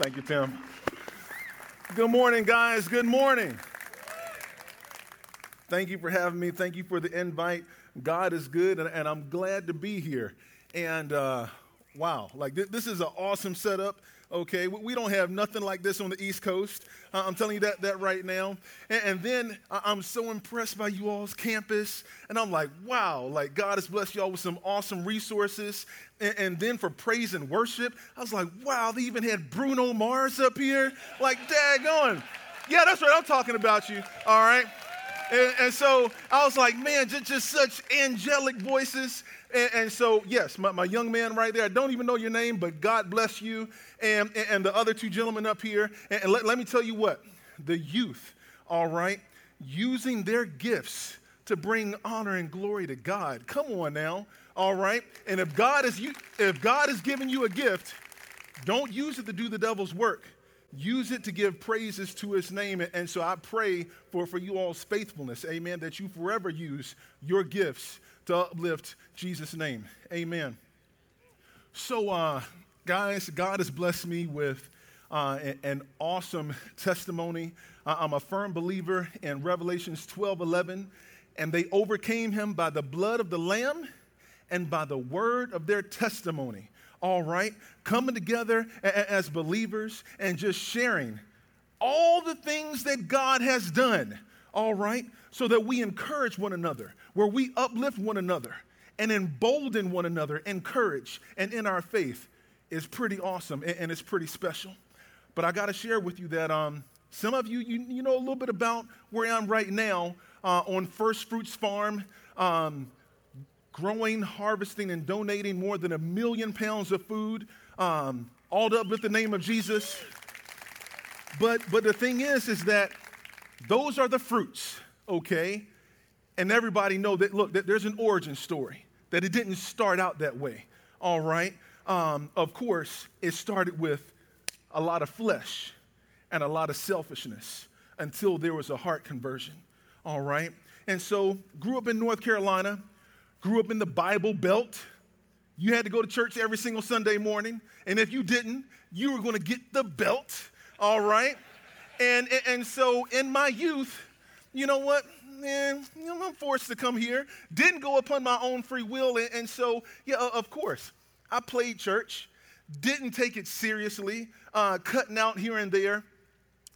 Thank you, Tim. Good morning, guys. Good morning. Thank you for having me. Thank you for the invite. God is good, and, and I'm glad to be here. And uh, wow, like th- this is an awesome setup. Okay, we don't have nothing like this on the East Coast. Uh, I'm telling you that, that right now. And, and then I'm so impressed by you all's campus. And I'm like, wow, like God has blessed y'all with some awesome resources. And, and then for praise and worship, I was like, wow, they even had Bruno Mars up here. Like, daggone. Yeah, that's right. I'm talking about you. All right. And, and, so I was like, man, just, just such angelic voices. And, and so, yes, my, my, young man right there, I don't even know your name, but God bless you. And, and the other two gentlemen up here. And, let, let me tell you what the youth, all right, using their gifts to bring honor and glory to God. Come on now, all right? And if God is, you, if God is giving you a gift, don't use it to do the devil's work use it to give praises to his name. And so I pray for, for you all's faithfulness, amen, that you forever use your gifts to uplift Jesus' name. Amen. So, uh, guys, God has blessed me with uh, an awesome testimony. I'm a firm believer in Revelations 12 11, and they overcame him by the blood of the Lamb and by the word of their testimony all right? Coming together as believers and just sharing all the things that God has done, all right? So that we encourage one another, where we uplift one another and embolden one another, in courage and in our faith is pretty awesome and it's pretty special. But I got to share with you that um, some of you, you, you know a little bit about where I am right now uh, on First Fruits Farm. Um, growing, harvesting, and donating more than a million pounds of food, um, all to uplift the name of Jesus. But, but the thing is, is that those are the fruits, okay? And everybody know that, look, that there's an origin story, that it didn't start out that way, all right? Um, of course, it started with a lot of flesh and a lot of selfishness until there was a heart conversion, all right? And so, grew up in North Carolina, grew up in the Bible Belt. You had to go to church every single Sunday morning. And if you didn't, you were going to get the belt, all right? And, and so in my youth, you know what? Man, you know, I'm forced to come here. Didn't go upon my own free will. And, and so, yeah, of course, I played church. Didn't take it seriously, uh, cutting out here and there.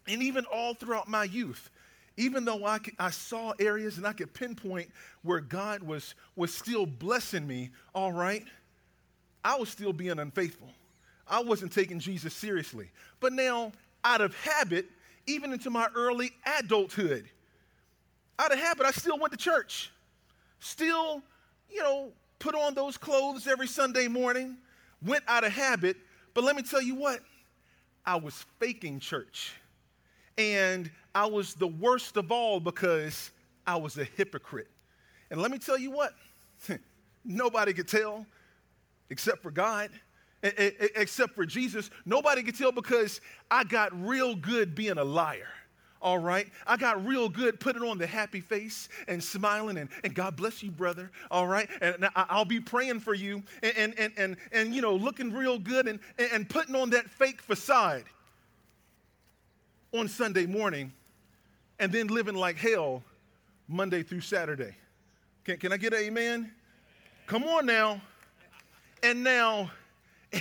And even all throughout my youth, even though I, could, I saw areas and I could pinpoint where God was, was still blessing me, all right, I was still being unfaithful. I wasn't taking Jesus seriously. But now, out of habit, even into my early adulthood, out of habit, I still went to church. Still, you know, put on those clothes every Sunday morning, went out of habit. But let me tell you what, I was faking church. And I was the worst of all because I was a hypocrite. And let me tell you what, nobody could tell except for God, except for Jesus. Nobody could tell because I got real good being a liar. All right. I got real good putting on the happy face and smiling and, and God bless you, brother. All right. And I'll be praying for you and, and, and, and, and you know, looking real good and, and putting on that fake facade on Sunday morning and then living like hell Monday through Saturday. Can, can I get amen? Come on now. And now,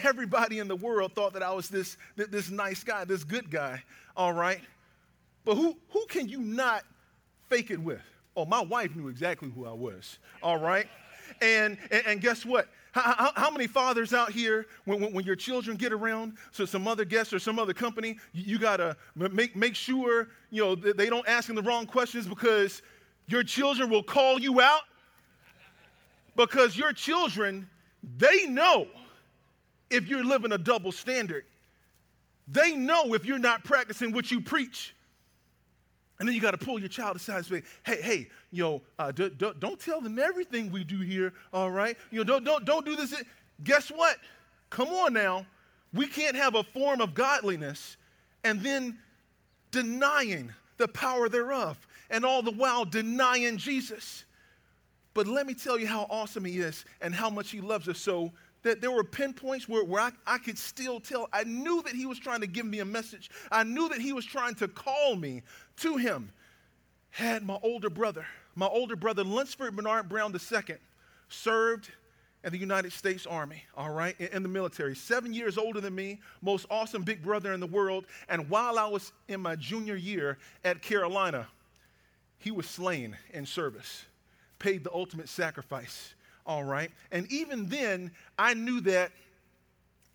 everybody in the world thought that I was this, this nice guy, this good guy, all right? But who, who can you not fake it with? Oh, my wife knew exactly who I was, all right? And, and, and guess what? How, how, how, many fathers out here, when, when, when, your children get around, so some other guest or some other company, you, you got to make, make sure, you know, they don't ask them the wrong questions because your children will call you out? Because your children, they know if you're living a double standard. They know if you're not practicing what you preach. And then you got to pull your child aside and say, hey, hey, yo, uh, do, do, don't tell them everything we do here, all right? You know, don't, don't, don't do this. Guess what? Come on now. We can't have a form of godliness and then denying the power thereof, and all the while denying Jesus. But let me tell you how awesome he is and how much he loves us. So that there were pinpoints where, where I, I could still tell. I knew that he was trying to give me a message. I knew that he was trying to call me to him. Had my older brother, my older brother, Lunsford Bernard Brown II, served in the United States Army, all right, in, in, the military. Seven years older than me, most awesome big brother in the world. And while I was in my junior year at Carolina, he was slain in service, paid the ultimate sacrifice, all right. And even then, I knew that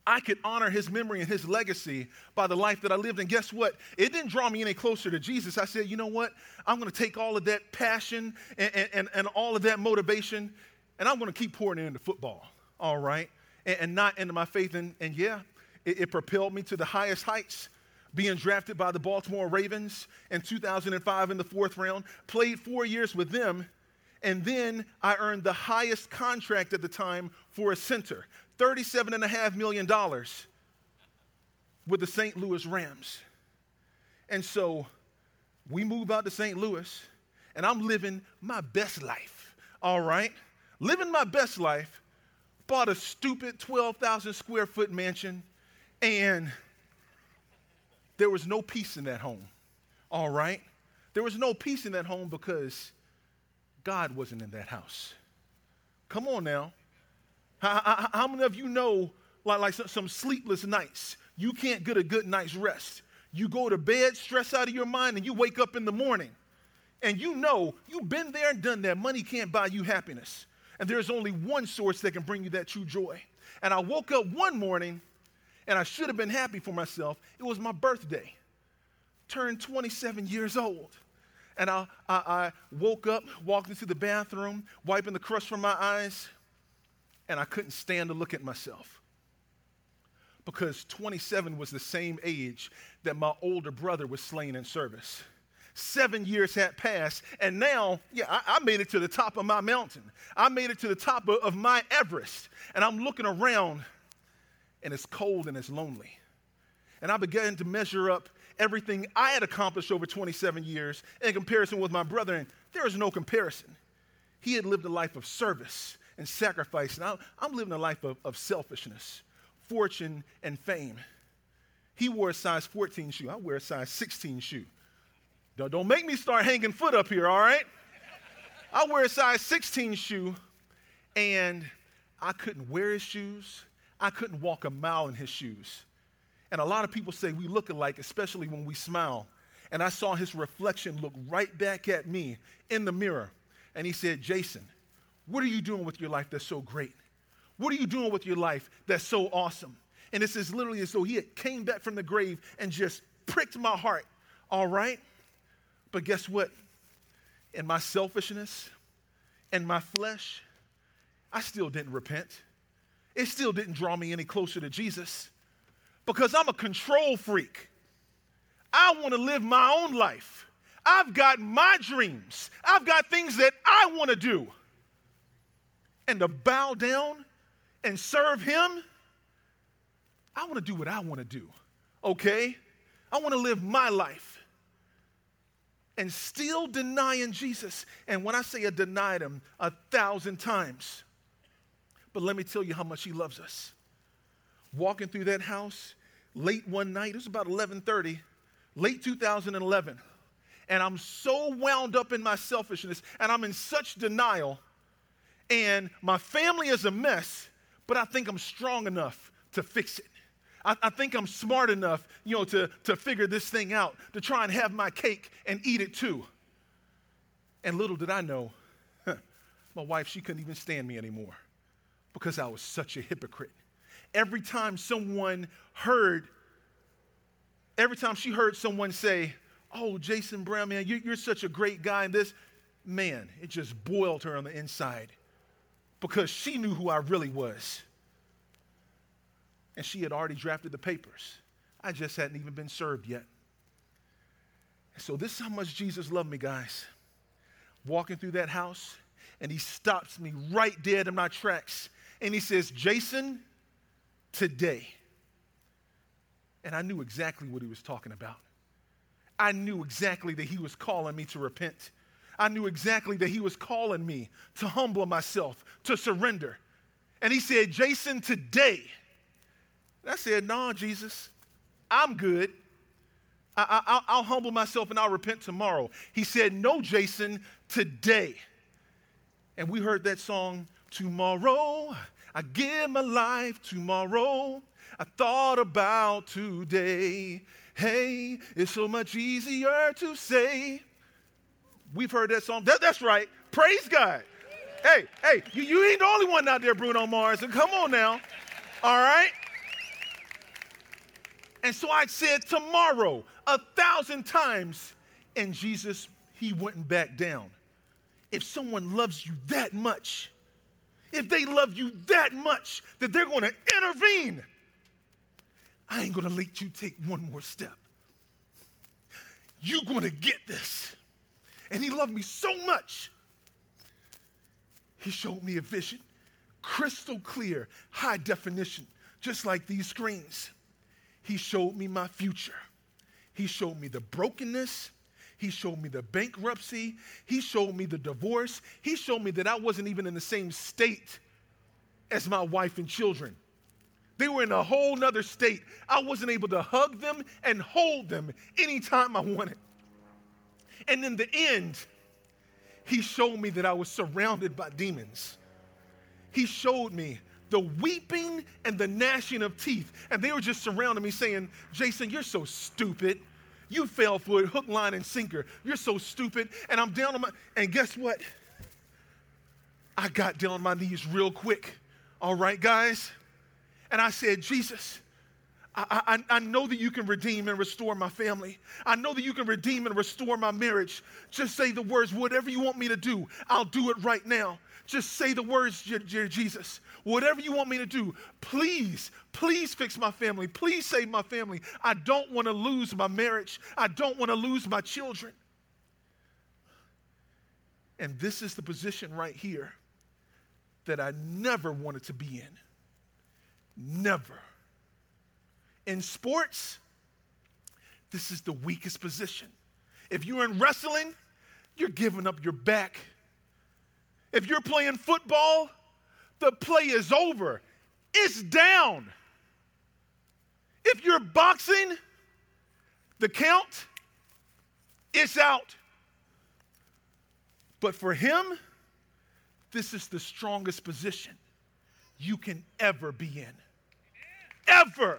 I could honor his memory and his legacy by the life that I lived. And guess what? It didn't draw me any closer to Jesus. I said, you know what? I'm going to take all of that passion and, and, and all of that motivation and I'm going to keep pouring it into football, all right? And, and not into my faith. And, and yeah, it, it propelled me to the highest heights being drafted by the Baltimore Ravens in 2005 in the fourth round, played four years with them, and then I earned the highest contract at the time for a center $37.5 million with the St. Louis Rams. And so we move out to St. Louis, and I'm living my best life, all right? living my best life, bought a stupid 12,000 square foot mansion, and there was no peace in that home. All right? There was no peace in that home because God wasn't in that house. Come on now. How, how, how many of you know, like, like some sleepless nights, you can't get a good night's rest? You go to bed, stress out of your mind, and you wake up in the morning and you know you've been there and done that. Money can't buy you happiness. And there's only one source that can bring you that true joy. And I woke up one morning and I should have been happy for myself. It was my birthday, turned 27 years old. And I, I, I woke up, walked into the bathroom, wiping the crust from my eyes, and I couldn't stand to look at myself. Because 27 was the same age that my older brother was slain in service seven years had passed, and now, yeah, I, I, made it to the top of my mountain. I made it to the top of, of my Everest, and I'm looking around, and it's cold and it's lonely. And I began to measure up everything I had accomplished over 27 years in comparison with my brother, and there is no comparison. He had lived a life of service and sacrifice, and I, I'm living a life of, of selfishness, fortune, and fame. He wore a size 14 shoe. I wear a size 16 shoe. Don't make me start hanging foot up here, all right? I wear a size 16 shoe, and I couldn't wear his shoes. I couldn't walk a mile in his shoes. And a lot of people say we look alike, especially when we smile. And I saw his reflection look right back at me in the mirror. And he said, Jason, what are you doing with your life that's so great? What are you doing with your life that's so awesome? And it's as literally as though he had came back from the grave and just pricked my heart. All right? But guess what? In my selfishness and my flesh, I still didn't repent. It still didn't draw me any closer to Jesus because I'm a control freak. I want to live my own life. I've got my dreams. I've got things that I want to do. And to bow down and serve Him, I want to do what I want to do, okay? I want to live my life and still denying Jesus. And when I say I denied him a thousand times, but let me tell you how much he loves us. Walking through that house late one night, it was about 11:30, late 2011. And I'm so wound up in my selfishness and I'm in such denial. And my family is a mess, but I think I'm strong enough to fix it. I, I, think I'm smart enough, you know, to, to figure this thing out, to try and have my cake and eat it too. And little did I know, my wife, she couldn't even stand me anymore because I was such a hypocrite. Every time someone heard, every time she heard someone say, Oh, Jason Brown, man, you, you're such a great guy, and this, man, it just boiled her on the inside because she knew who I really was and she had already drafted the papers. I just hadn't even been served yet. so, this is how much Jesus loved me, guys. Walking through that house, and he stops me right dead in my tracks. And he says, Jason, today. And I knew exactly what he was talking about. I knew exactly that he was calling me to repent. I knew exactly that he was calling me to humble myself, to surrender. And he said, Jason, today. And I said, No, nah, Jesus, I'm good. I, will humble myself and I'll repent tomorrow. He said, No, Jason, today. And we heard that song, Tomorrow, I give my life tomorrow. I thought about today. Hey, it's so much easier to say. We've heard that song. That, that's right. Praise God. Hey, hey, you, you ain't the only one out there, Bruno Mars. And come on now. All right? And so I said tomorrow a thousand times. And Jesus, he wouldn't back down. If someone loves you that much, if they love you that much that they're going to intervene, I ain't going to let you take one more step. You're going to get this. And he loved me so much. He showed me a vision, crystal clear, high definition, just like these screens. He showed me my future. He showed me the brokenness. He showed me the bankruptcy. He showed me the divorce. He showed me that I wasn't even in the same state as my wife and children. They were in a whole nother state. I wasn't able to hug them and hold them anytime I wanted. And in the end, he showed me that I was surrounded by demons. He showed me the weeping and the gnashing of teeth. And they were just surrounding me saying, Jason, you're so stupid. You fell for it, hook, line, and sinker. You're so stupid. And I'm down on my, and guess what? I got down on my knees real quick. All right, guys? And I said, Jesus, I, I, I, know that you can redeem and restore my family. I know that you can redeem and restore my marriage. Just say the words, whatever you want me to do, I'll do it right now. Just say the words, Jesus. Whatever you want me to do, please, please fix my family. Please save my family. I don't want to lose my marriage. I don't want to lose my children. And this is the position right here that I never wanted to be in. Never. In sports, this is the weakest position. If you're in wrestling, you're giving up your back. If you're playing football, the play is over. It's down. If you're boxing, the count, it's out. But for him, this is the strongest position you can ever be in. Ever.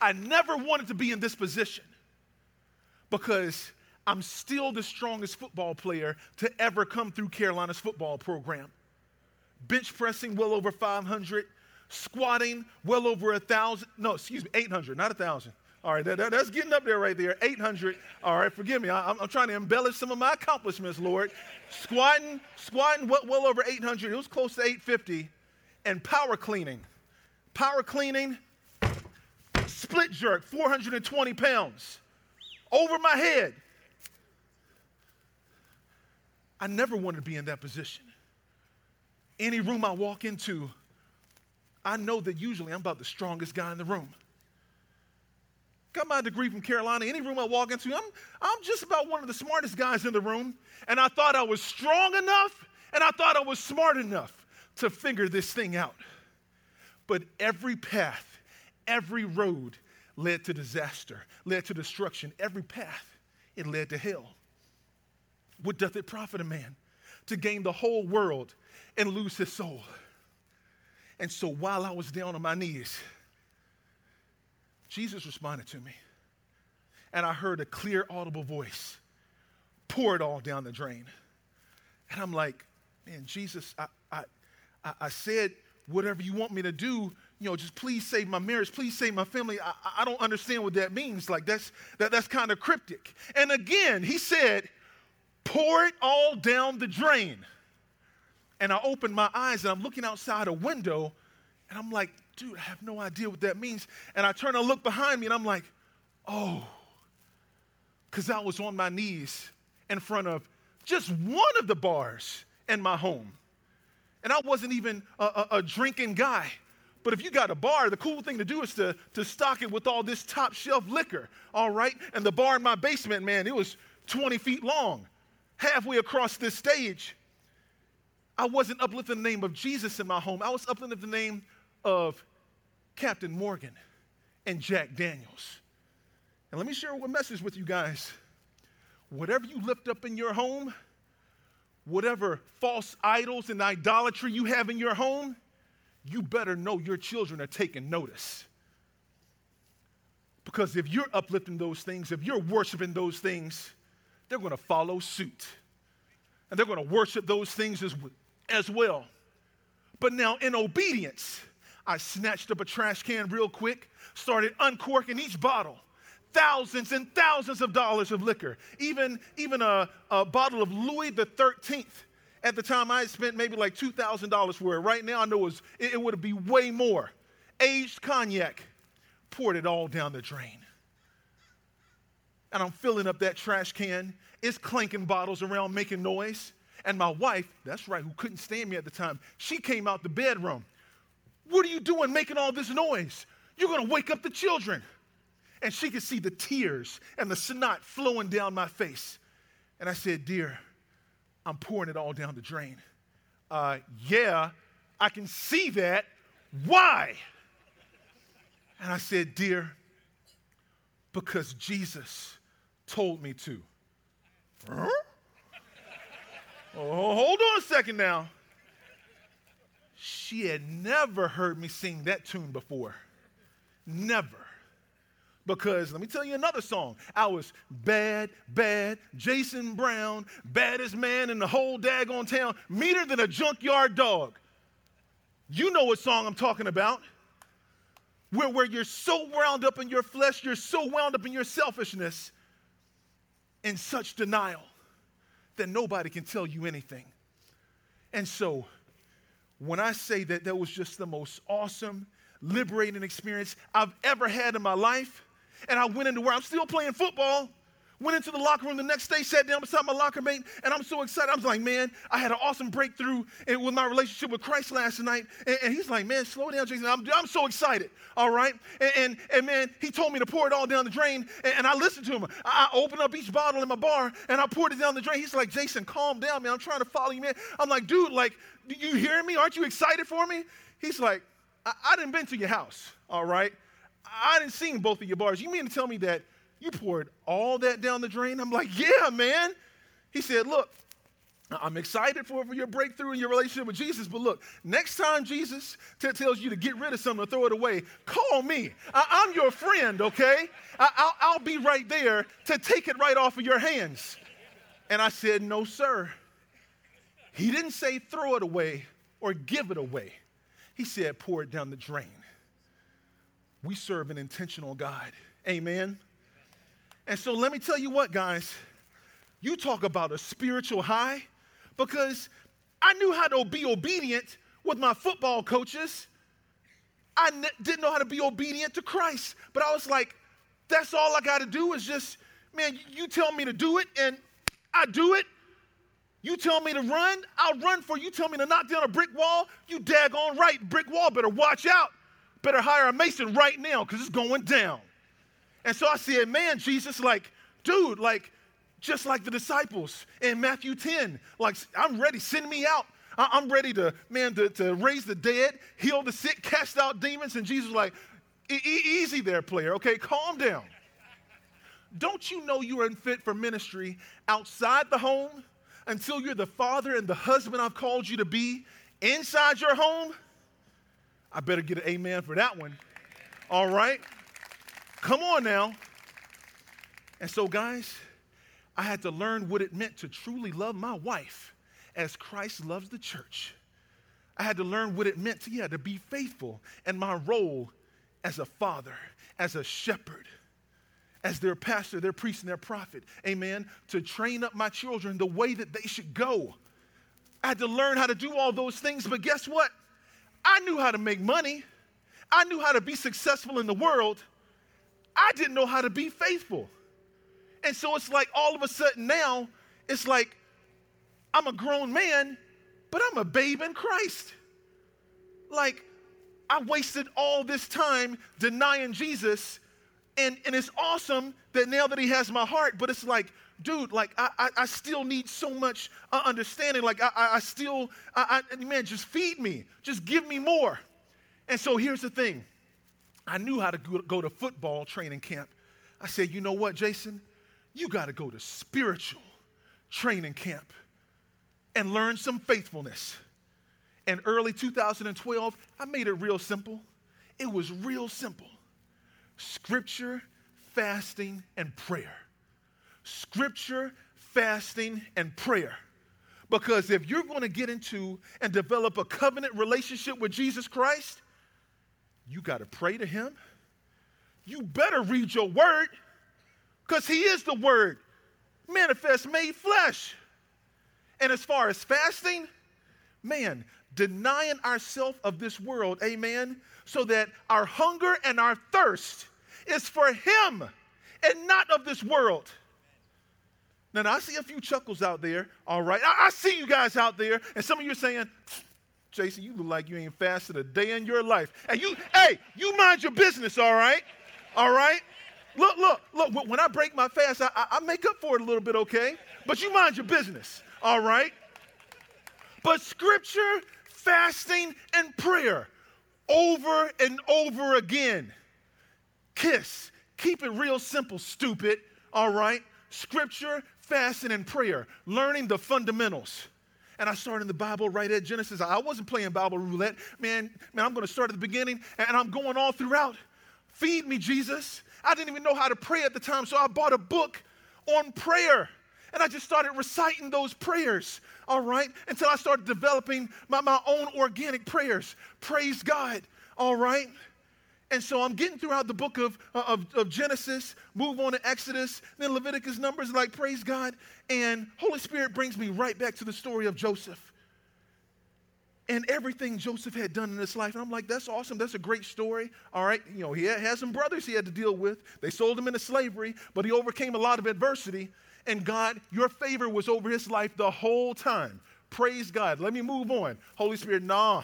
I never wanted to be in this position because I'm still the strongest football player to ever come through Carolina's football program. Bench pressing well over 500, squatting well over a 1,000, no, excuse me, 800, not a 1,000. All right, that, that, that's getting up there right there. 800. All right, forgive me. I, am trying to embellish some of my accomplishments, Lord. Squatting, squatting well, well over 800. It was close to 850. And power cleaning. Power cleaning, split jerk, 420 pounds. Over my head. I never wanted to be in that position. Any room I walk into, I know that usually I'm about the strongest guy in the room. Got my degree from Carolina. Any room I walk into, I'm, I'm just about one of the smartest guys in the room. And I thought I was strong enough and I thought I was smart enough to figure this thing out. But every path, every road led to disaster, led to destruction. Every path, it led to hell. What doth it profit a man to gain the whole world and lose his soul? And so while I was down on my knees, Jesus responded to me. And I heard a clear, audible voice pour it all down the drain. And I'm like, man, Jesus, I, I, I said, whatever you want me to do, you know, just please save my marriage, please save my family. I, I don't understand what that means. Like that's that, that's kind of cryptic. And again, he said, pour it all down the drain. And I opened my eyes and I'm looking outside a window and I'm like, dude, I have no idea what that means. And I turn and look behind me and I'm like, oh, because I was on my knees in front of just one of the bars in my home. And I wasn't even a, a, a drinking guy. But if you got a bar, the cool thing to do is to, to stock it with all this top shelf liquor, all right? And the bar in my basement, man, it was 20 feet long. Halfway across this stage, I wasn't uplifting the name of Jesus in my home. I was uplifting the name of Captain Morgan and Jack Daniels. And let me share a message with you guys. Whatever you lift up in your home, whatever false idols and idolatry you have in your home, you better know your children are taking notice. Because if you're uplifting those things, if you're worshiping those things, they're going to follow suit. And they're going to worship those things as, as well. But now, in obedience, I snatched up a trash can real quick, started uncorking each bottle. Thousands and thousands of dollars of liquor. Even, even a, a bottle of Louis the 13th. At the time, I spent maybe like $2,000 for it. Right now, I know it, was, it, it would be way more. Aged cognac, poured it all down the drain. And I'm filling up that trash can. It's clanking bottles around, making noise. And my wife, that's right, who couldn't stand me at the time, she came out the bedroom. What are you doing making all this noise? You're to wake up the children. And she could see the tears and the snot flowing down my face. And I said, Dear, I'm pouring it all down the drain. Uh, yeah, I can see that. Why? And I said, Dear, because Jesus told me to. Huh? Oh, hold on a second now. She had never heard me sing that tune before. Never. Because let me tell you another song. I was bad, bad, Jason Brown, baddest man in the whole daggone town, meaner than a junkyard dog. You know what song I'm talking about. Where, where you're so wound up in your flesh, you're so wound up in your selfishness, in such denial that nobody can tell you anything. And so, when I say that that was just the most awesome, liberating experience I've ever had in my life, and I went into where I'm still playing football, went into the locker room the next day, sat down beside my locker mate, and I'm so excited. I was like, man, I had an awesome breakthrough with my relationship with Christ last night. And, and he's like, man, slow down, Jason. I'm, I'm so excited, all right? And, and, and, man, he told me to pour it all down the drain, and, and I listened to him. I, I opened up each bottle in my bar, and I poured it down the drain. He's like, Jason, calm down, man. I'm trying to follow you, man. I'm like, dude, like, do you hear me? Aren't you excited for me? He's like, I, I didn't been to your house, all right? I didn't seen both of your bars. You mean to tell me that you poured all that down the drain? I'm like, Yeah, man. He said, Look, I'm excited for, for your breakthrough in your relationship with Jesus, but look, next time Jesus t- tells you to get rid of something or throw it away, call me. I- am your friend, okay? I- will be right there to take it right off of your hands. And I said, No, sir. He didn't say throw it away or give it away, he said pour it down the drain. We serve an intentional God. Amen. And so let me tell you what, guys, you talk about a spiritual high because I knew how to be obedient with my football coaches. I didn't know how to be obedient to Christ, but I was like, that's all I got to do is just, man, you tell me to do it and I do it. You tell me to run, I'll run for you. You tell me to knock down a brick wall, you daggone right. Brick wall better watch out. Better hire a mason right now because it's going down. And so I said, man, Jesus, like, dude, like, just like the disciples in Matthew 10, like, I'm ready, send me out. I'm ready to, man, to, to raise the dead, heal the sick, cast out demons. And Jesus was like, e- easy there, player, okay? Calm down. Don't you know you are unfit for ministry outside the home until you're the father and the husband I've called you to be inside your home? I better get an amen for that one. All right? Come on now. And so, guys, I had to learn what it meant to truly love my wife as Christ loves the church. I had to learn what it meant to, yeah, to be faithful and my role as a father, as a shepherd, as their pastor, their priest, and their prophet. Amen. To train up my children the way that they should go. I had to learn how to do all those things, but guess what? I knew how to make money. I knew how to be successful in the world. I didn't know how to be faithful. And so it's like all of a sudden now, it's like I'm a grown man, but I'm a babe in Christ. Like, I wasted all this time denying Jesus And, and it's awesome that now that he has my heart, but it's like, dude, like I, I, I still need so much uh, understanding. Like I, I still, I, I, man, just feed me, just give me more. And so here's the thing I knew how to go to football training camp. I said, you know what, Jason? You got to go to spiritual training camp and learn some faithfulness. And early 2012, I made it real simple. It was real simple scripture, fasting, and prayer. Scripture, fasting, and prayer. Because if you're going to get into and develop a covenant relationship with Jesus Christ, you got to pray to Him. You better read your word because He is the Word manifest made flesh. And as far as fasting, man, denying ourselves of this world, amen, so that our hunger and our thirst is for Him and not of this world. Now, now I see a few chuckles out there, all right? I, I see you guys out there, and some of you are saying, Jason, you look like you ain't fasted a day in your life. And you, hey, you mind your business, all right? All right? Look, look, look, when I break my fast, I, I make up for it a little bit, okay? But you mind your business, all right? But scripture, fasting, and prayer over and over again. Kiss. Keep it real simple, stupid, all right? Scripture, fasting, and prayer. Learning the fundamentals and I started in the Bible right at Genesis. I wasn't playing Bible roulette. Man, man, I'm going to start at the beginning and I'm going all throughout. Feed me, Jesus. I didn't even know how to pray at the time, so I bought a book on prayer. And I just started reciting those prayers, all right, until I started developing my, my own organic prayers. Praise God, all right? And so I'm getting throughout the book of, uh, of, of, Genesis, move on to Exodus, then Leviticus, Numbers, like praise God. And Holy Spirit brings me right back to the story of Joseph and everything Joseph had done in his life. And I'm like, that's awesome. That's a great story. All right. You know, he had, some brothers he had to deal with. They sold him into slavery, but he overcame a lot of adversity. And God, your favor was over his life the whole time. Praise God. Let me move on. Holy Spirit, nah.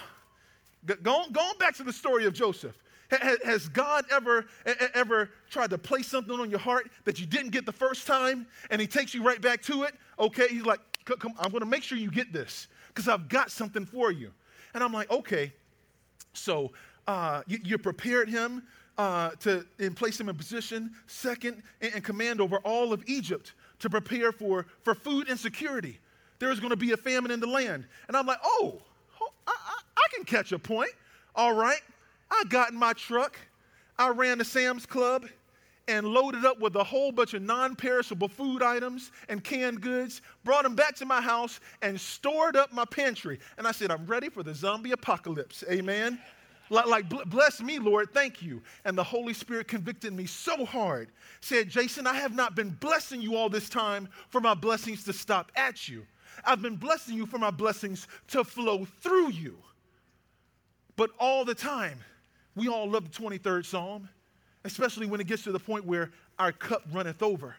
Going, going back to the story of Joseph. Has God ever, ever tried to place something on your heart that you didn't get the first time and he takes you right back to it? Okay, he's like, come, I'm going to make sure you get this because I've got something for you. And I'm like, okay. So uh, you, you, prepared him uh, to and place him in position, second in, in command over all of Egypt to prepare for, for food insecurity. There was going to be a famine in the land. And I'm like, oh, I, I, I can catch a point. All right. I got in my truck. I ran to Sam's Club and loaded up with a whole bunch of non perishable food items and canned goods, brought them back to my house, and stored up my pantry. And I said, I'm ready for the zombie apocalypse. Amen. Like, like, bless me, Lord, thank you. And the Holy Spirit convicted me so hard. Said, Jason, I have not been blessing you all this time for my blessings to stop at you. I've been blessing you for my blessings to flow through you. But all the time, we all love the 23rd Psalm especially when it gets to the point where our cup runneth over.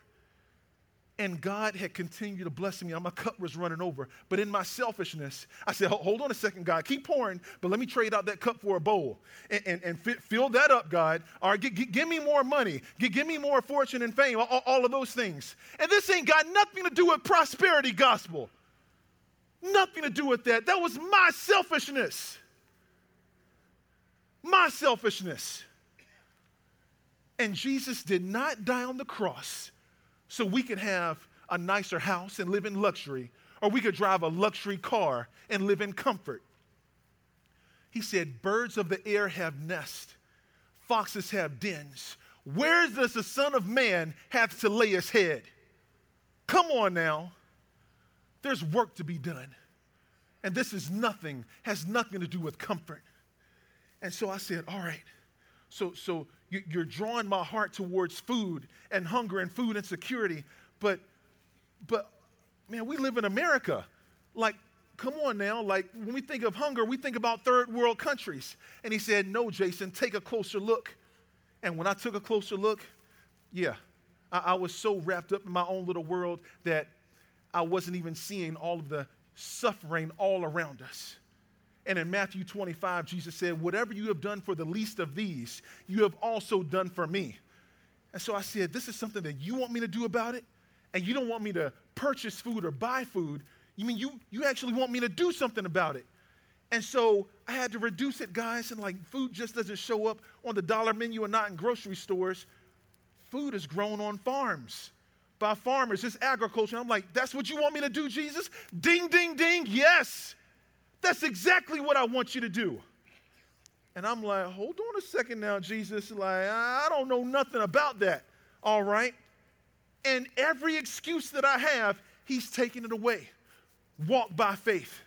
And God had continued to bless me. My cup was running over. But in my selfishness, I said, hold on a second, God. Keep pouring, but let me trade out that cup for a bowl and, and, and fill that up, God. Right, g- g- give me more money. G- give me more fortune and fame, all, all of those things. And this ain't got nothing to do with prosperity gospel. Nothing to do with that. That was my selfishness. My selfishness. And Jesus did not die on the cross so we could have a nicer house and live in luxury, or we could drive a luxury car and live in comfort. He said, Birds of the air have nests, foxes have dens. Where does the Son of Man have to lay his head? Come on now. There's work to be done. And this is nothing, has nothing to do with comfort. And so I said, All right. So, so you're drawing my heart towards food and hunger and food insecurity. But, but man, we live in America. Like, come on now. Like, when we think of hunger, we think about third world countries. And he said, No, Jason, take a closer look. And when I took a closer look, yeah, I, I was so wrapped up in my own little world that I wasn't even seeing all of the suffering all around us. And in Matthew 25, Jesus said, Whatever you have done for the least of these, you have also done for me. And so I said, This is something that you want me to do about it? And you don't want me to purchase food or buy food. You mean you, you actually want me to do something about it? And so I had to reduce it, guys, and like food just doesn't show up on the dollar menu and not in grocery stores. Food is grown on farms by farmers. It's agriculture. I'm like, that's what you want me to do, Jesus? Ding, ding, ding. Yes. That's exactly what I want you to do. And I'm like, hold on a second now, Jesus. Like, I don't know nothing about that. All right. And every excuse that I have, he's taking it away. Walk by faith.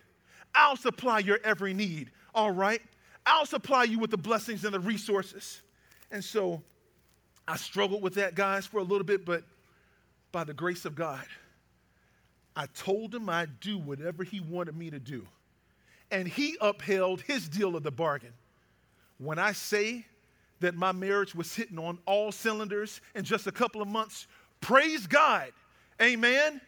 I'll supply your every need. All right. I'll supply you with the blessings and the resources. And so I struggled with that, guys, for a little bit, but by the grace of God, I told him I'd do whatever he wanted me to do. And he upheld his deal of the bargain. When I say that my marriage was hitting on all cylinders in just a couple of months, praise God. Amen.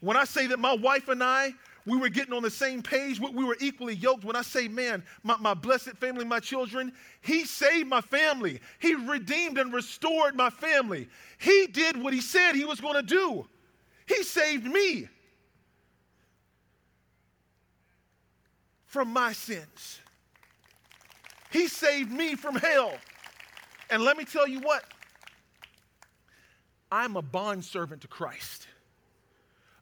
When I say that my wife and I, we were getting on the same page, we were equally yoked. When I say, man, my, my blessed family, my children, he saved my family. He redeemed and restored my family. He did what he said he was going to do. He saved me from my sins. He saved me from hell. And let me tell you what, I'm a bondservant to Christ.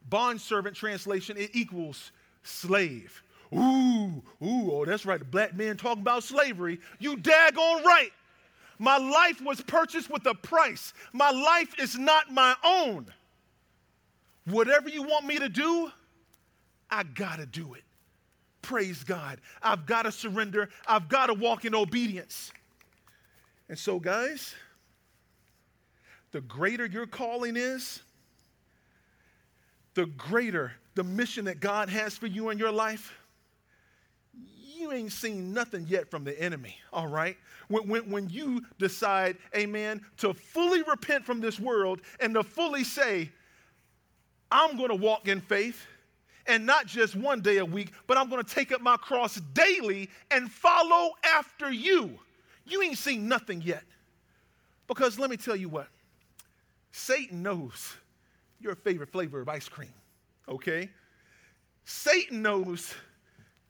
Bondservant translation, it equals slave. Ooh, ooh, oh, that's right. The black man talking about slavery. You daggone right. My life was purchased with a price. My life is not my own. Whatever you want me to do, I gotta do it. Praise God. I've got to surrender. I've got to walk in obedience. And so, guys, the greater your calling is, the greater the mission that God has for you in your life, you ain't seen nothing yet from the enemy, all right? When, when, when you decide, amen, to fully repent from this world and to fully say, I'm going to walk in faith, and not just one day a week, but I'm going to take up my cross daily and follow after you. You ain't seen nothing yet. Because let me tell you what Satan knows your favorite flavor of ice cream, okay? Satan knows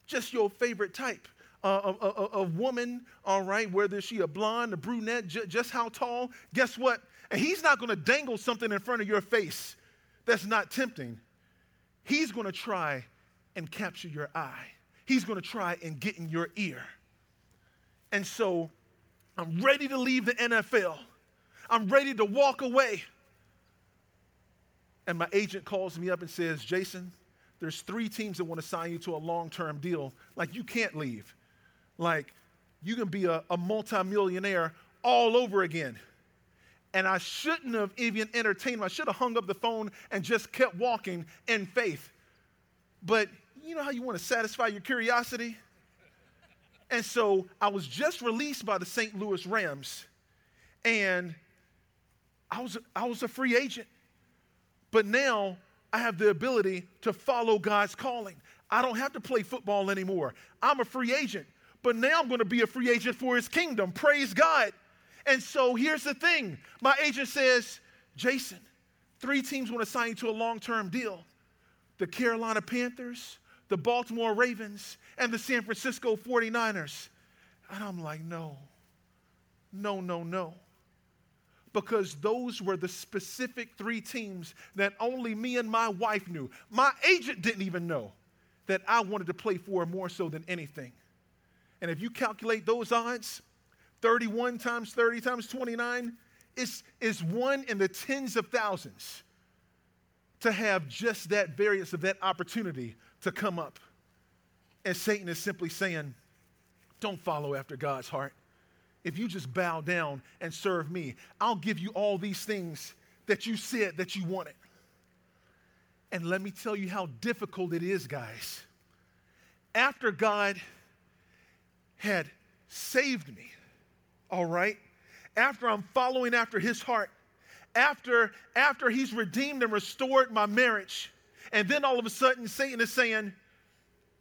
just your favorite type. Uh, a, woman, all right, whether she a blonde, a brunette, j- just how tall, guess what? And he's not going to dangle something in front of your face that's not tempting he's going to try and capture your eye. He's going to try and get in your ear. And so I'm ready to leave the NFL. I'm ready to walk away. And my agent calls me up and says, Jason, there's three teams that want to sign you to a long term deal. Like, you can't leave. Like, you can be a, a multimillionaire all over again and I shouldn't have even entertained him. I should have hung up the phone and just kept walking in faith. But you know how you want to satisfy your curiosity? And so I was just released by the St. Louis Rams, and I was, I was a free agent. But now I have the ability to follow God's calling. I don't have to play football anymore. I'm a free agent. But now I'm going to be a free agent for his kingdom. Praise God. And so here's the thing my agent says, Jason, three teams want to sign you to a long term deal the Carolina Panthers, the Baltimore Ravens, and the San Francisco 49ers. And I'm like, no, no, no, no. Because those were the specific three teams that only me and my wife knew. My agent didn't even know that I wanted to play for more so than anything. And if you calculate those odds, 31 times 30 times 29 is, is one in the tens of thousands to have just that variance of that opportunity to come up. And Satan is simply saying, don't follow after God's heart. If you just bow down and serve me, I'll give you all these things that you said that you wanted. And let me tell you how difficult it is, guys. After God had saved me, all right? After I'm following after his heart, after, after he's redeemed and restored my marriage, and then all of a sudden Satan is saying,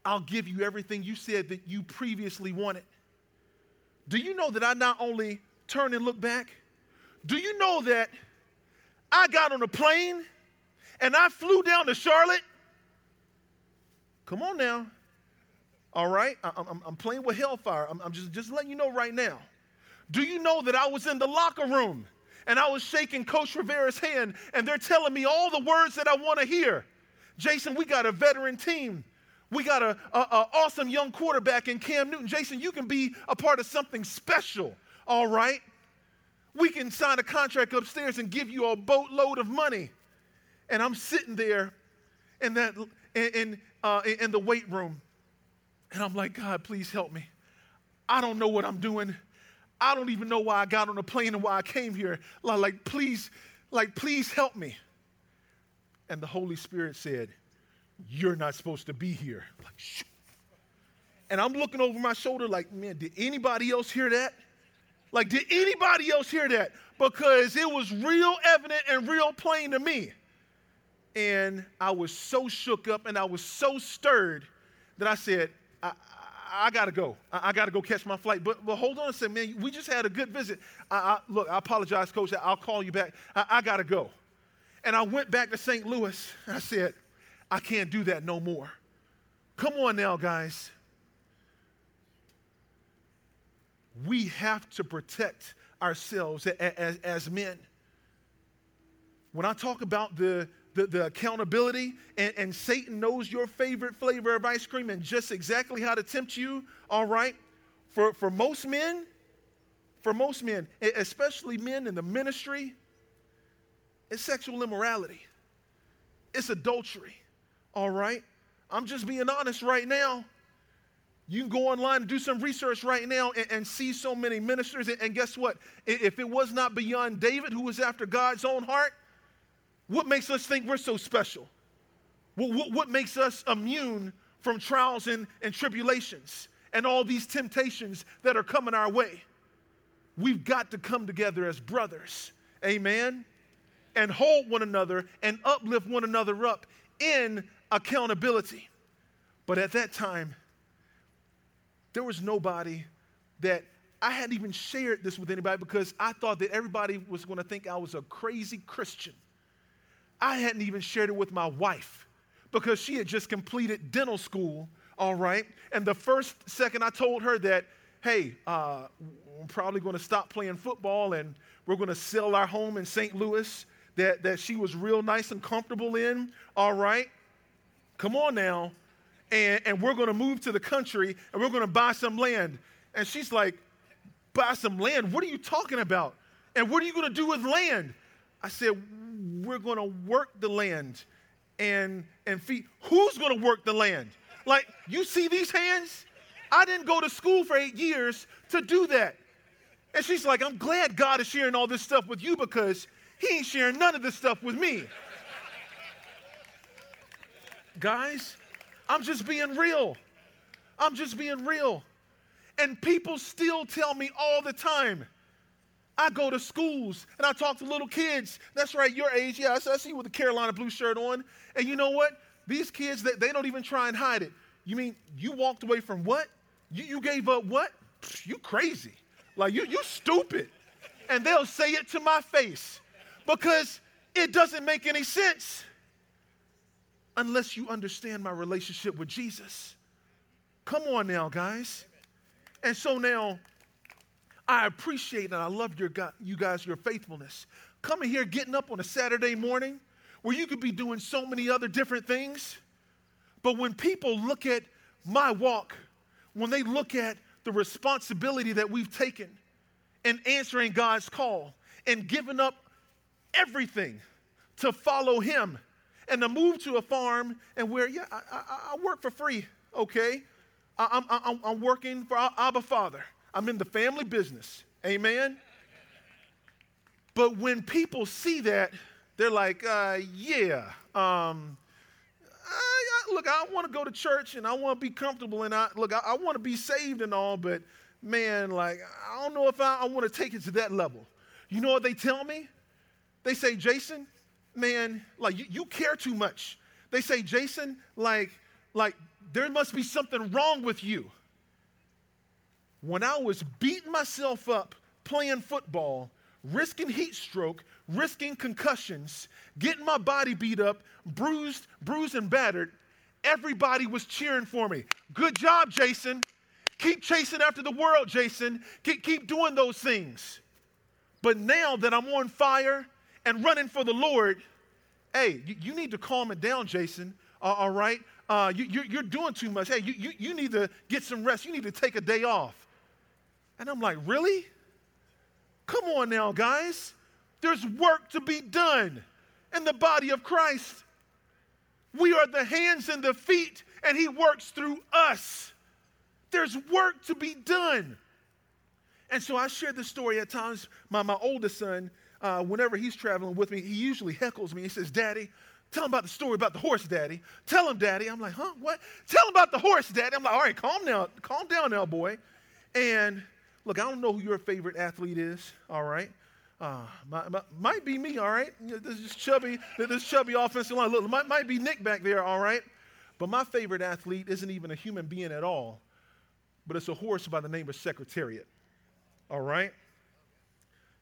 I'll give you everything you said that you previously wanted. Do you know that I not only turn and look back? Do you know that I got on a plane and I flew down to Charlotte? Come on now. All right? I, I'm, I'm playing with hellfire. I'm, I'm just, just letting you know right now. Do you know that I was in the locker room and I was shaking Coach Rivera's hand and they're telling me all the words that I want to hear? Jason, we got a veteran team. We got an awesome young quarterback in Cam Newton. Jason, you can be a part of something special, all right? We can sign a contract upstairs and give you a boatload of money. And I'm sitting there in, that, in, uh, in the weight room, and I'm like, God, please help me. I don't know what I'm doing. I don't even know why I got on a plane and why I came here. Like, please, like, please help me. And the Holy Spirit said, You're not supposed to be here. Like. And I'm looking over my shoulder, like, man, did anybody else hear that? Like, did anybody else hear that? Because it was real evident and real plain to me. And I was so shook up and I was so stirred that I said, I, I gotta go. I, I, gotta go catch my flight. But, but hold on a second, man. We just had a good visit. I, I, look, I apologize, coach. I'll call you back. I, gotta go. And I went back to St. Louis. And I said, I can't do that no more. Come on now, guys. We have to protect ourselves as, as men. When I talk about the, the, the accountability, and, and Satan knows your favorite flavor of ice cream and just exactly how to tempt you, all right? For, for most men, for most men, especially men in the ministry, it's sexual immorality, it's adultery, all right? I'm just being honest right now. You can go online and do some research right now and, and see so many ministers. And, and guess what? If it was not beyond David, who was after God's own heart, what makes us think we're so special? What, what, what makes us immune from trials and, and tribulations and all these temptations that are coming our way? We've got to come together as brothers. Amen and hold one another and uplift one another up in accountability. But at that time, there was nobody that I hadn't even shared this with anybody because I thought that everybody was going to think I was a crazy Christian. I hadn't even shared it with my wife because she had just completed dental school, all right? And the first second I told her that, hey, uh, I'm probably going to stop playing football and we're going to sell our home in St. Louis that, that she was real nice and comfortable in, all right? Come on now. And, and we're going to move to the country and we're going to buy some land. And she's like, buy some land? What are you talking about? And what are you going to do with land? I said, we're going to work the land and, and feed. Who's going to work the land? Like, you see these hands? I didn't go to school for eight years to do that. And she's like, I'm glad God is sharing all this stuff with you because he ain't sharing none of this stuff with me. Guys, I'm just being real. I'm just being real. And people still tell me all the time. I go to schools and I talk to little kids. That's right, your age. Yeah, I see you with the Carolina blue shirt on. And you know what? These kids, they, they don't even try and hide it. You mean you walked away from what? You, you gave up what? You crazy. Like, you, you stupid. And they'll say it to my face because it doesn't make any sense unless you understand my relationship with Jesus. Come on now, guys. And so now, I appreciate and I love your you guys, your faithfulness. Coming here, getting up on a Saturday morning where you could be doing so many other different things. But when people look at my walk, when they look at the responsibility that we've taken in answering God's call and giving up everything to follow him and to move to a farm and where, yeah, I, I, I work for free, okay? I, I'm, I'm working for Abba Father. I'm in the family business, amen? But when people see that, they're like, uh, yeah, um, I, look, I want to go to church and I want to be comfortable and I, look, I, I want to be saved and all, but man, like, I don't know if I, I want to take it to that level. You know what they tell me? They say, Jason, man, like you, you care too much. They say, Jason, like, like there must be something wrong with you. When I was beating myself up playing football risking heat stroke, risking concussions, getting my body beat up, bruised, bruised and battered, everybody was cheering for me. Good job, Jason. Keep chasing after the world, Jason. Keep, keep doing those things. But now that I'm on fire and running for the Lord, hey, you, you need to calm it down, Jason. Uh, all right? Uh, you, you're doing too much. Hey, you, you, you need to get some rest. You need to take a day off. And I'm like, really? Come on now, guys. There's work to be done in the body of Christ. We are the hands and the feet, and He works through us. There's work to be done. And so I share this story at times. My, my oldest son, uh, whenever he's traveling with me, he usually heckles me. He says, Daddy, tell him about the story about the horse, Daddy. Tell him, Daddy. I'm like, huh? What? Tell him about the horse, Daddy. I'm like, all right, calm down. Calm down now, boy. And look, I don't know who your favorite athlete is, all right? Uh, might, might be me, all right? This is chubby, this chubby offensive line. Look, might, might be Nick back there, all right? But my favorite athlete isn't even a human being at all, but it's a horse by the name of Secretariat, all right?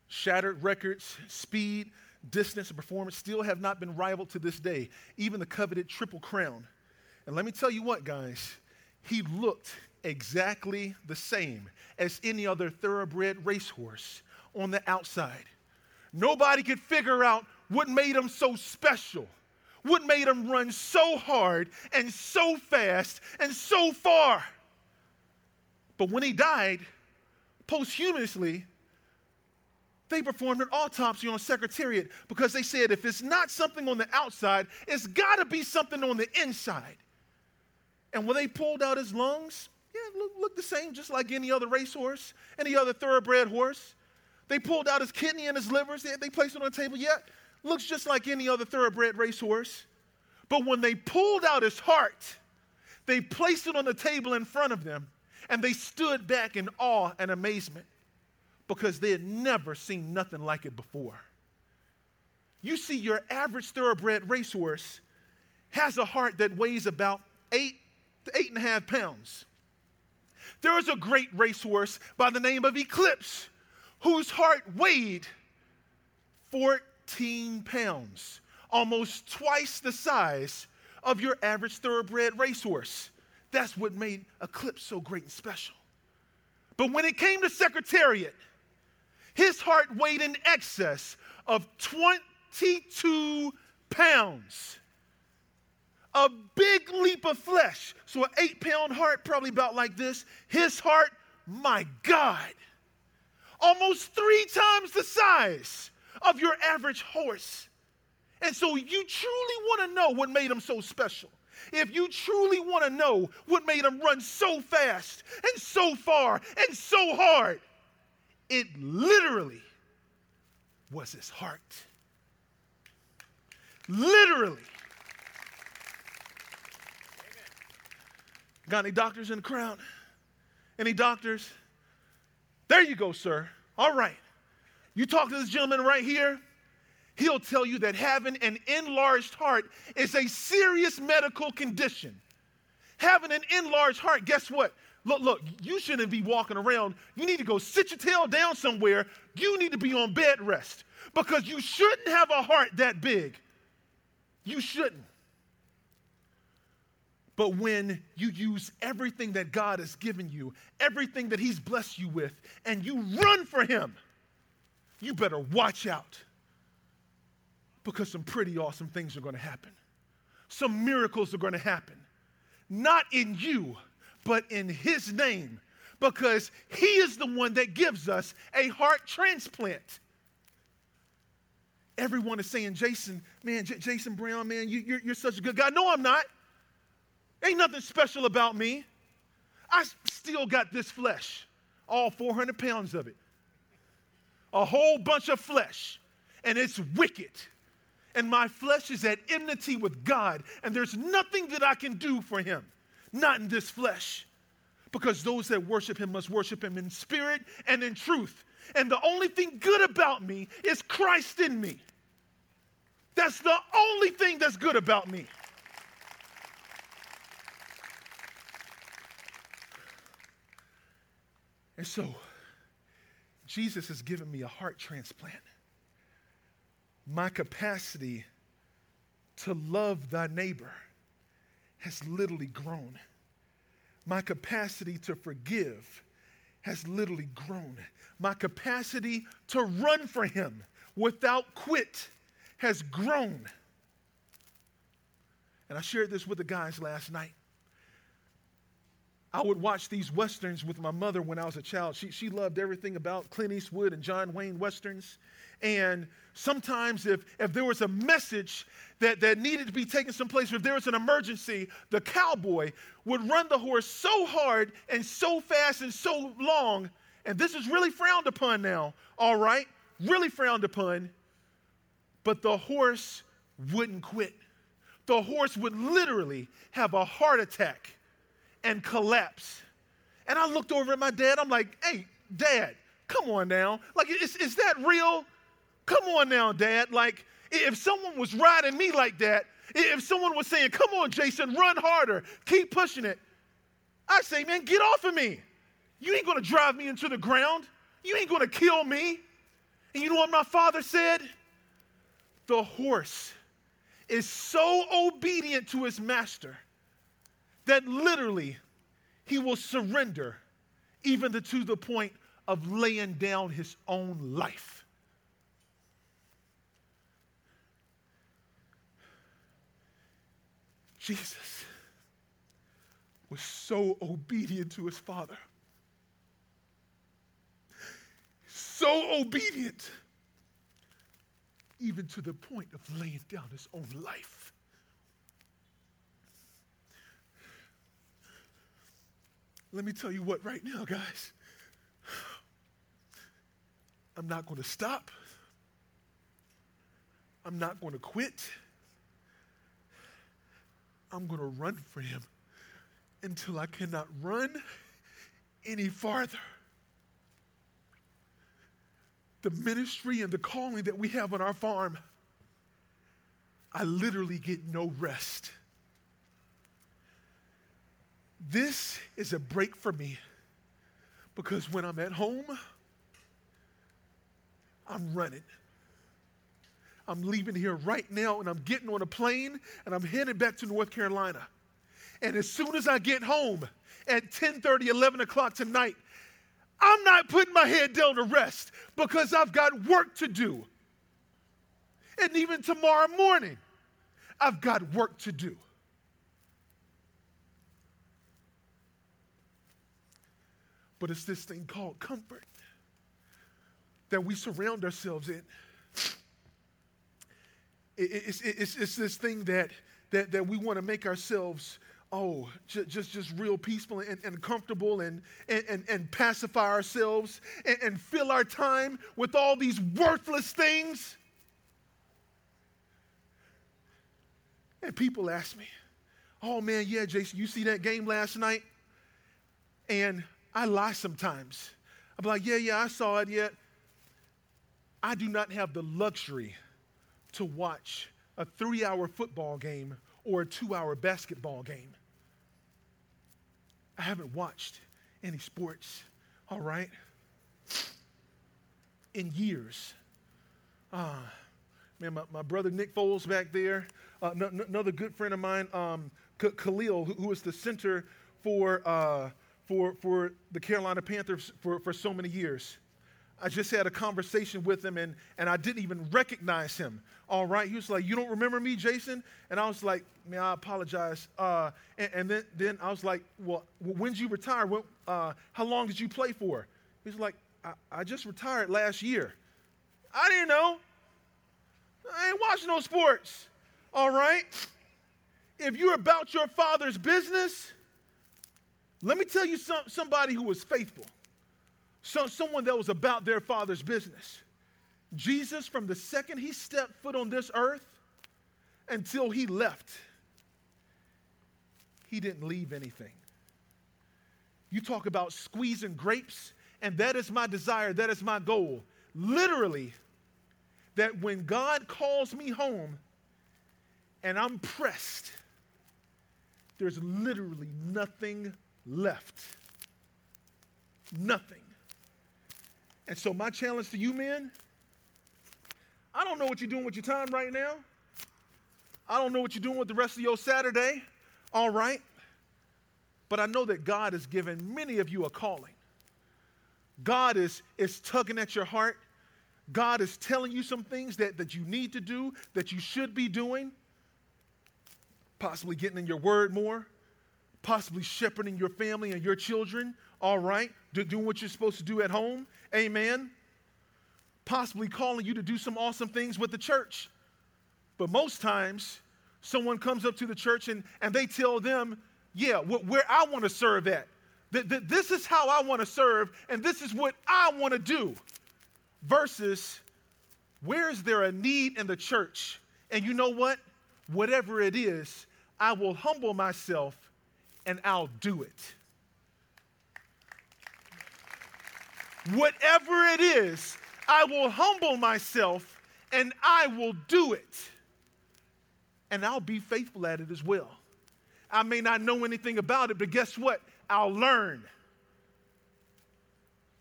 Shattered records, speed, distance, and performance still have not been rivaled to this day, even the coveted Triple Crown. And let me tell you what, guys, he looked exactly the same as any other thoroughbred racehorse on the outside. Nobody could figure out what made him so special, what made him run so hard and so fast and so far. But when he died, posthumously, they performed an autopsy on Secretariat because they said if it's not something on the outside, it's got to be something on the inside. And when they pulled out his lungs, yeah, look, look the same, just like any other racehorse, any other thoroughbred horse. They pulled out his kidney and his livers. They, they placed it on the table. Yeah, looks just like any other thoroughbred racehorse. But when they pulled out his heart, they placed it on the table in front of them, and they stood back in awe and amazement because they had never seen nothing like it before. You see, your average thoroughbred racehorse has a heart that weighs about eight to eight and a half pounds. There is a great racehorse by the name of Eclipse whose heart weighed 14 pounds, almost twice the size of your average thoroughbred racehorse. That's what made Eclipse so great and special. But when it came to Secretariat, his heart weighed in excess of 22 pounds. A big leap of flesh. So, an eight pound heart, probably about like this. His heart, my God, almost three times the size of your average horse. And so you truly want to know what made him so special. If you truly want to know what made him run so fast and so far and so hard, it literally was his heart. Literally. Got any doctors in the crowd? Any doctors? There you go, sir. All right. You talk to this gentleman right here, he'll tell you that having an enlarged heart is a serious medical condition. Having an enlarged heart, guess what? Look, look, you shouldn't be walking around. You need to go sit your tail down somewhere. You need to be on bed rest because you shouldn't have a heart that big. You shouldn't. But when you use everything that God has given you, everything that He's blessed you with, and you run for Him, you better watch out because some pretty awesome things are going to happen. Some miracles are going to happen. Not in you, but in His name, because He is the one that gives us a heart transplant. Everyone is saying, Jason, man, J- Jason Brown, man, you, you're such a good guy. No, I'm not. Ain't nothing special about me. I still got this flesh, all 400 pounds of it. A whole bunch of flesh, and it's wicked. And my flesh is at enmity with God, and there's nothing that I can do for him, not in this flesh. Because those that worship him must worship him in spirit and in truth. And the only thing good about me is Christ in me. That's the only thing that's good about me. And so, Jesus has given me a heart transplant. My capacity to love thy neighbor has literally grown. My capacity to forgive has literally grown. My capacity to run for him without quit has grown. And I shared this with the guys last night. I would watch these westerns with my mother when I was a child. She, she loved everything about Clint Eastwood and John Wayne westerns. And sometimes, if, if there was a message that, that needed to be taken someplace, if there was an emergency, the cowboy would run the horse so hard and so fast and so long. And this is really frowned upon now, all right? Really frowned upon. But the horse wouldn't quit. The horse would literally have a heart attack and collapse. And I looked over at my dad. I'm like, hey, dad, come on now. Like, is, is that real? Come on now, dad. Like, if someone was riding me like that, if someone was saying, come on, Jason, run harder, keep pushing it, I say, man, get off of me. You ain't gonna drive me into the ground. You ain't gonna kill me. And you know what my father said? The horse is so obedient to his master that literally he will surrender even to the point of laying down his own life. Jesus was so obedient to his father. So obedient, even to the point of laying down his own life. Let me tell you what, right now, guys, I'm not going to stop. I'm not going to quit. I'm going to run for him until I cannot run any farther. The ministry and the calling that we have on our farm, I literally get no rest. This is a break for me because when I'm at home, I'm running. I'm leaving here right now and I'm getting on a plane and I'm headed back to North Carolina. And as soon as I get home at 10 30, 11 o'clock tonight, I'm not putting my head down to rest because I've got work to do. And even tomorrow morning, I've got work to do. But it's this thing called comfort that we surround ourselves in. It's, it's, it's this thing that, that, that we want to make ourselves, oh, just, just, just real peaceful and, and comfortable and, and, and pacify ourselves and, and fill our time with all these worthless things. And people ask me, oh man, yeah, Jason, you see that game last night? And I lie sometimes. I'm like, yeah, yeah, I saw it yet. I do not have the luxury to watch a three hour football game or a two hour basketball game. I haven't watched any sports, all right, in years. Uh, man, my, my brother Nick Foles back there, uh, n- n- another good friend of mine, um, K- Kalil, who, who is the center for. Uh, for, for the Carolina Panthers for, for so many years. I just had a conversation with him and, and I didn't even recognize him. All right. He was like, You don't remember me, Jason? And I was like, Man, I apologize. Uh, and, and then, then I was like, Well, when did you retire? When, uh, how long did you play for? He's like, I, I just retired last year. I didn't know. I ain't watching no sports. All right. If you're about your father's business, let me tell you some, somebody who was faithful, so, someone that was about their father's business. Jesus, from the second he stepped foot on this earth until he left, he didn't leave anything. You talk about squeezing grapes, and that is my desire, that is my goal. Literally, that when God calls me home and I'm pressed, there's literally nothing left. Nothing. And so, my challenge to you, men, I don't know what you're doing with your time right now. I don't know what you're doing with the rest of your Saturday. All right. But I know that God has given many of you a calling. God is, is tugging at your heart. God is telling you some things that, that you need to do, that you should be doing. Possibly getting in your word more, possibly shepherding your family and your children, all right, do, doing what you're supposed to do at home, amen. Possibly calling you to do some awesome things with the church. But most times, someone comes up to the church and, and they tell them, yeah, where I want to serve at. This is how I want to serve, and this is what I want to do. Versus, where is there a need in the church? And you know what? Whatever it is, I will humble myself and I'll do it. Whatever it is, I will humble myself and I will do it. And I'll be faithful at it as well. I may not know anything about it, but guess what? I'll learn.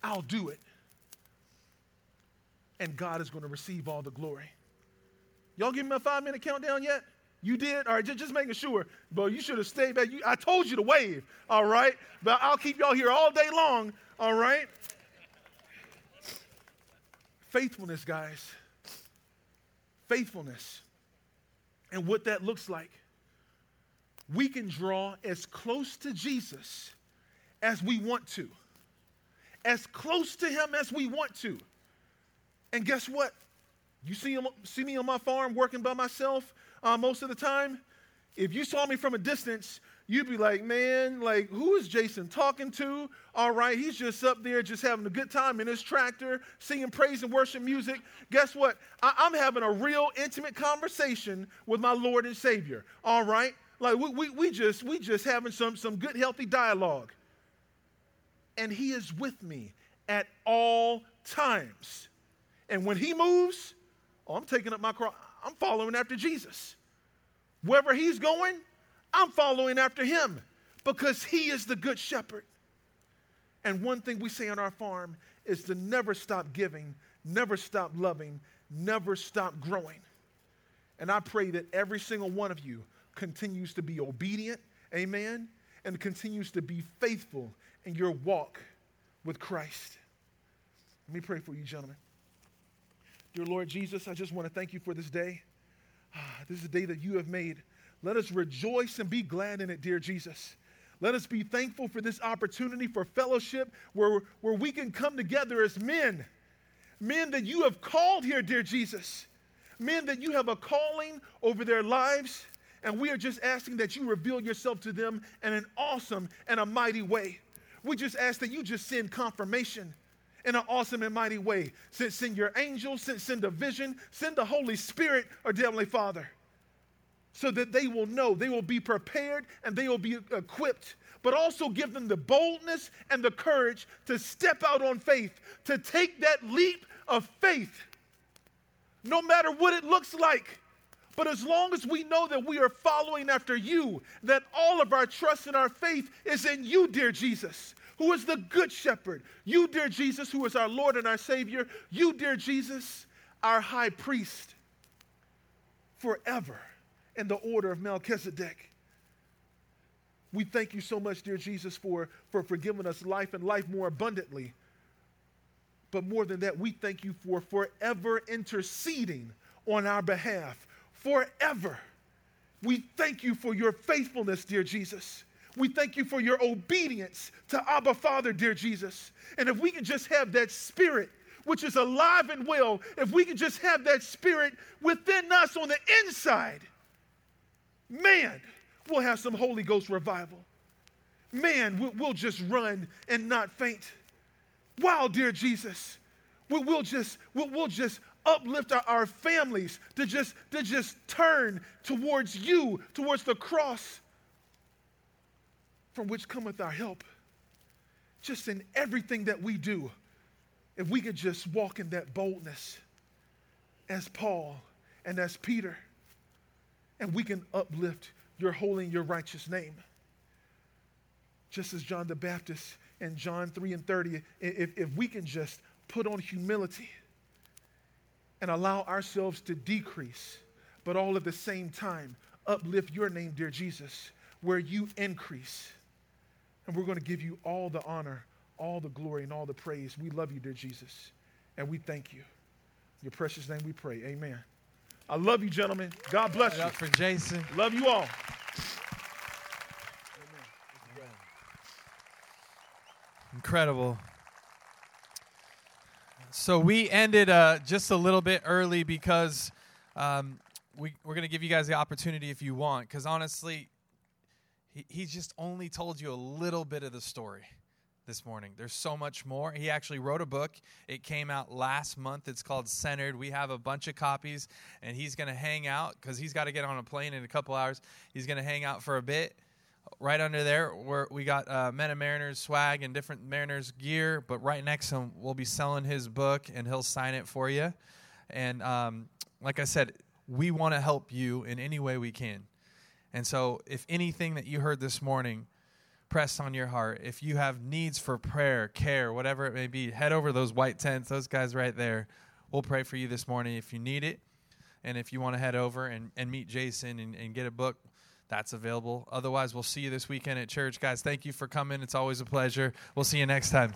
I'll do it. And God is going to receive all the glory. Y'all give me a five minute countdown yet? You did? All right, just, just making sure. But you should have stayed back. You, I told you to wave, all right? But I'll keep y'all here all day long, all right? Faithfulness, guys. Faithfulness. And what that looks like. We can draw as close to Jesus as we want to, as close to Him as we want to. And guess what? You see, see me on my farm working by myself uh, most of the time. If you saw me from a distance, you'd be like, man, like, who is Jason talking to? All right, he's just up there just having a good time in his tractor, singing praise and worship music. Guess what? I- I'm having a real intimate conversation with my Lord and Savior. All right? Like we, we, we just we just having some, some good, healthy dialogue and he is with me at all times. And when he moves, oh, I'm taking up my cross. I'm following after Jesus. Wherever he's going, I'm following after him because he is the good shepherd. And one thing we say on our farm is to never stop giving, never stop loving, never stop growing. And I pray that every single one of you continues to be obedient, amen, and continues to be faithful in your walk with Christ. Let me pray for you, gentlemen. Dear Lord Jesus, I just want to thank you for this day. Ah, this is a day that you have made. Let us rejoice and be glad in it, dear Jesus. Let us be thankful for this opportunity for fellowship where, where we can come together as men. Men that you have called here, dear Jesus. Men that you have a calling over their lives. And we are just asking that you reveal yourself to them in an awesome and a mighty way. We just ask that you just send confirmation in an awesome and mighty way. Send, send your angels, send, send a vision, send the Holy Spirit or Heavenly Father so that they will know, they will be prepared and they will be equipped, but also give them the boldness and the courage to step out on faith, to take that leap of faith, no matter what it looks like. But as long as we know that we are following after you, that all of our trust and our faith is in you, dear Jesus, who is the good shepherd. You, dear Jesus, who is our Lord and our Savior. You, dear Jesus, our high priest forever in the order of Melchizedek. We thank you so much, dear Jesus, for, for forgiving us life and life more abundantly. But more than that, we thank you for forever interceding on our behalf forever. We thank you for your faithfulness, dear Jesus. We thank you for your obedience to Abba Father, dear Jesus. And if we can just have that spirit, which is alive and well, if we can just have that spirit within us on the inside, man, we'll have some Holy Ghost revival. Man, we'll just run and not faint. Wow, dear Jesus, we'll just, we'll just uplift our, families to just, to just turn towards you, towards the cross from which cometh our help. Just in everything that we do, if we could just walk in that boldness as Paul and as Peter, and we can uplift your holy and your righteous name. Just as John the Baptist in John 3 and 30, if, if we can just put on humility and allow ourselves to decrease, but all at the same time uplift your name, dear Jesus, where you increase. And we're going to give you all the honor, all the glory, and all the praise. We love you, dear Jesus, and we thank you. Your precious name we pray. Amen. I love you, gentlemen. God bless you. for Jason. Love you all. Incredible. So we ended uh, just a little bit early because um, we, we're going to give you guys the opportunity if you want. Because honestly, he, he just only told you a little bit of the story this morning. There's so much more. He actually wrote a book. It came out last month. It's called Centered. We have a bunch of copies, and he's going to hang out because he's got to get on a plane in a couple hours. He's going to hang out for a bit. Right under there, where we got uh, Men of Mariners swag and different Mariners gear, but right next to him, we'll be selling his book, and he'll sign it for you. And um, like I said, we want to help you in any way we can. And so, if anything that you heard this morning pressed on your heart, if you have needs for prayer, care, whatever it may be, head over those white tents, those guys right there. We'll pray for you this morning if you need it. And if you want to head over and, and meet Jason and, and get a book, that's available. Otherwise, we'll see you this weekend at church. Guys, thank you for coming. It's always a pleasure. We'll see you next time.